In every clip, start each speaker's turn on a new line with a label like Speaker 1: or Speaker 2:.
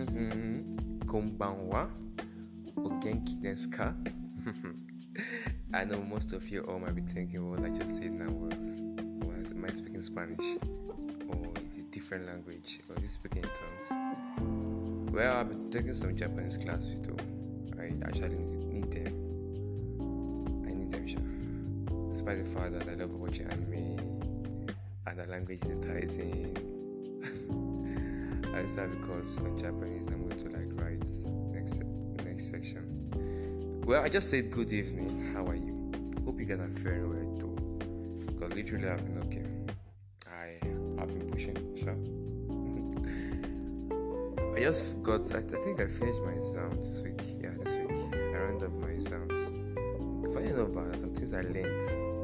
Speaker 1: Mm-hmm. Konbanwa Ogenki Deska. I know most of you all might be thinking what I just said now was was am I speaking Spanish? Or is it different language? Or is it speaking in tongues? Well I've been taking some Japanese classes too. I actually need them. I need them sure. Despite the fact that I love watching anime and the language is enticing. I decided because on Japanese I'm going to like write next next section. Well, I just said good evening. How are you? Hope you guys are very well too. Because literally I've been okay. I have been pushing, sure. I just got. I, I, think I finished my exam this week. Yeah, this week I rounded up my exams. Funny enough, but some things I learned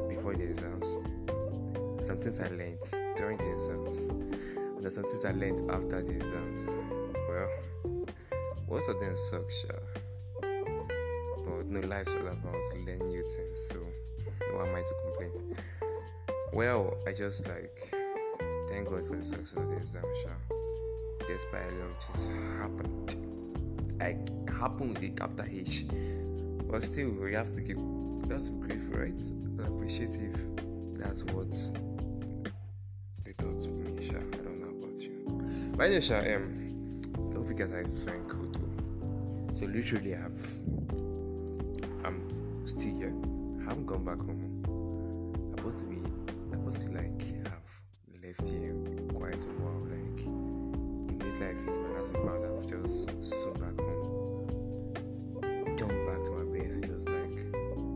Speaker 1: before the exams, some things I learned during the exams and there's some things I learned after the exams. Well, most of them suck, sure. But no, life's all about learning new things, so who am I to complain? Well, I just like thank God for the success of the exam, sure. Despite a lot of things happened, like happened with the capital H, but still, we have to keep. To be grateful, right? And appreciative. That's what they taught me, sure. My name is um, I hope you guys are cool too. So literally, I've I'm still here. I haven't gone back home. I'm supposed to be, I'm supposed to like have left here quite a while. Like in midlife is my last round. I've just so back home, jump back to my bed and just like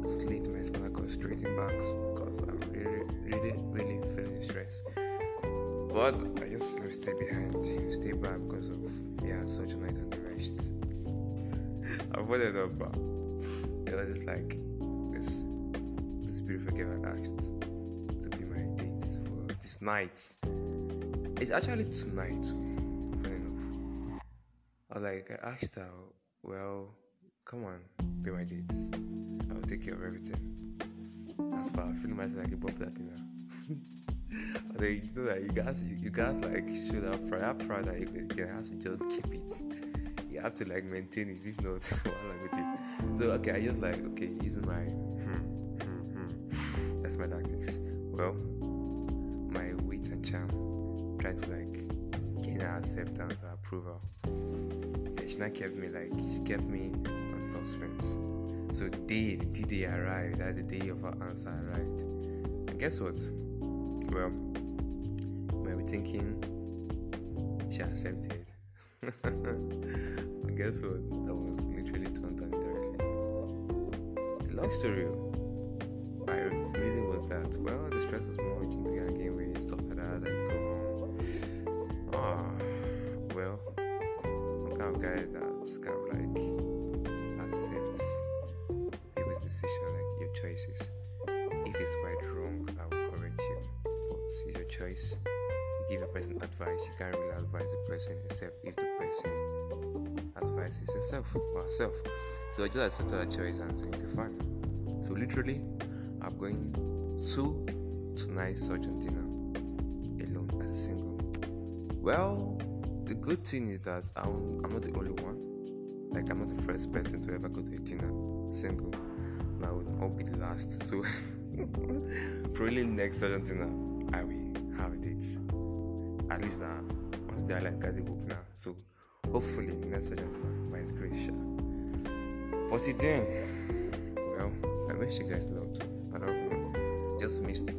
Speaker 1: slit my spinal cord straight in back because I'm really, really, really feeling stressed. But I just stay behind, stay back because of yeah, such a night and the rest. I it up, but it was just like this this beautiful girl I asked to be my date for this night. It's actually tonight, funny enough. I was like, I asked her, well, come on, be my date. I will take care of everything. As far I feel myself like a Bob that you know. Like, you know that you guys you, guys like should that pride that pride that you, you have to just keep it. You have to like maintain it if not like with it so okay I just like okay using my hmm, hmm, hmm. that's my tactics. Well my wit and charm. Try to like gain her acceptance or approval. And she not kept me like she kept me on suspense. So the day the day arrived that the day of her answer arrived. And guess what well, you might be thinking she accepted. guess what? I was literally turned down directly. It's a long story. My reason was that, well, the stress was more much into getting away, stuff like that, I'd go home. Ah, well, I'm kind of guy that's kind of like accepts people's decision, like your choices. If it's quite wrong, I it's your choice. You give a person advice, you can't really advise the person except if the person advises himself or herself. So I just accepted that choice and said, okay, fine. So literally, I'm going to tonight's Argentina alone as a single. Well, the good thing is that I'm, I'm not the only one. Like I'm not the first person to ever go to a dinner single. And I would not be the last. So probably next Argentina I will have dates. At least now, once they like at the hope now. So hopefully next Argentina by His grace. But it then, well, I wish you guys too. I don't know, just miss like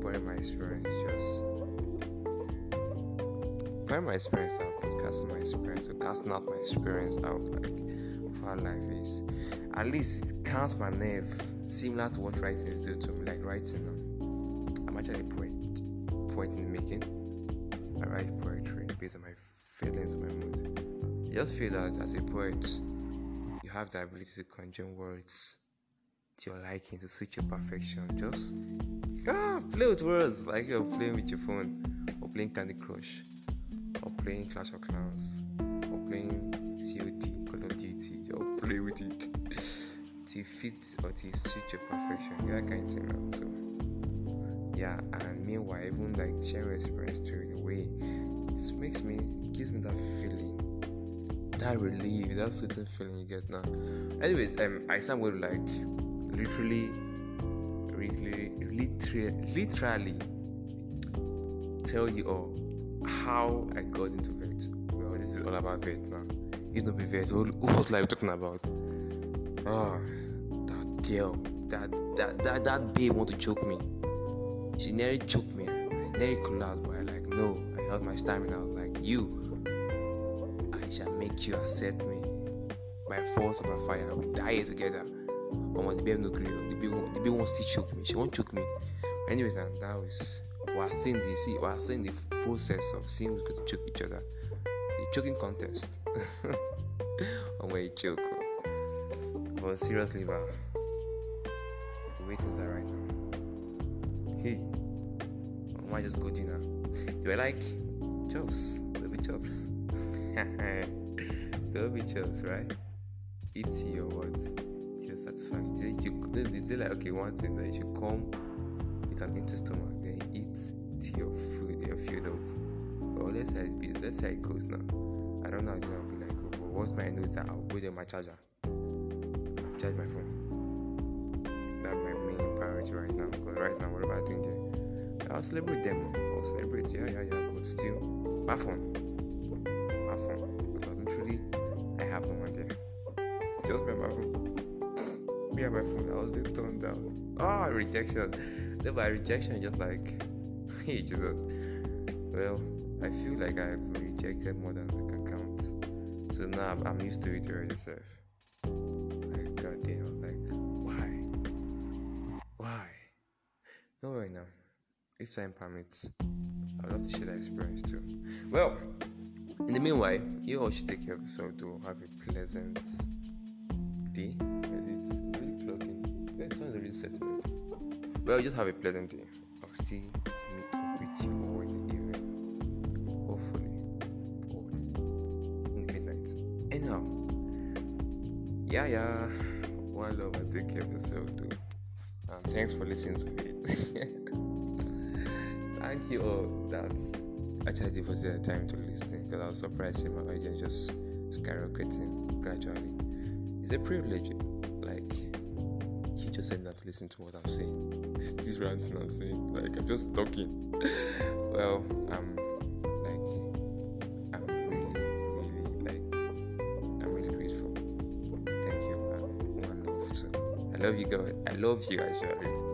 Speaker 1: pouring my experience, just pouring my experience out, podcasting my experience, so casting out my experience out, like how life is. At least it counts my nerve, similar to what writers do to me, like writing. Actually a poet, poet in the making. I write poetry based on my feelings, my mood. I just feel that as a poet, you have the ability to conjure words to your liking, to suit your perfection. Just ah, play with words like you're playing with your phone, or playing Candy Crush, or playing Clash of Clans, or playing COD, Call of Duty. Or play with it to fit or to suit your perfection. Yeah, kind of thing now. So yeah, and meanwhile, even like sharing experience too in a way, it makes me, gives me that feeling, that relief, that certain feeling you get now. Anyways, um, I start going to like literally, really, literally, literally tell you all how I got into vet. Well, this is all about vet now. It's not be vet. What, what life talking about? Ah, that girl, that that that that babe want to choke me. She nearly choked me. I nearly collapsed, but I like no. I held my stamina. I was like, you, I shall make you accept me by force of a fire. We die together. But the babe no grill, the babe, the babe won't still choke me. She won't choke me. Anyways, that, that was we're seeing the see we're seeing the process of seeing who's going to choke each other. The choking contest. on where you choke. But seriously, man, the waitings are right now. Hey, might just go dinner. Do I like chops? Be chops. There'll be chops, right? Eat your what? To your satisfaction. They, you, they say like okay, one thing that you should come with an empty stomach, then eat to your food, you're filled up. But let's say it be, let's say it goes now. I don't know how it's gonna be like. Oh, but what my know that I'll go there my charger, I'll charge my phone. That might main right now. Because right now, whatever I'm doing there, I'll celebrate them. I'll celebrate, yeah, yeah, yeah. But still, my phone, my phone. Because literally, I have no one there. Just my phone. Me and my phone, I was being turned down. Ah, oh, rejection. Then by rejection, just like, hey, Jesus. Well, I feel like I've rejected more than I can count. So now I'm used to it already, self. No, right now. If time permits, I'd love to share that experience too. Well, in the meanwhile, you all should take care of yourself, though. Have a pleasant day. Is it really clocking? Yeah, it's not really set. Well, just have a pleasant day. I'll see meet up with you all in the evening. Hopefully. Or in the midnight. Anyhow. Yeah, yeah. One love and take care of yourself too. And thanks for listening to me. Thank you all. That's actually devoted the time to listen because I was surprised my audience just skyrocketing gradually. It's a privilege. Like you just said not to listen to what I'm saying. This, this ranting I'm saying. Like I'm just talking. well, I'm like I'm really, really like I'm really grateful. Thank you. I love you guys. I love you actually.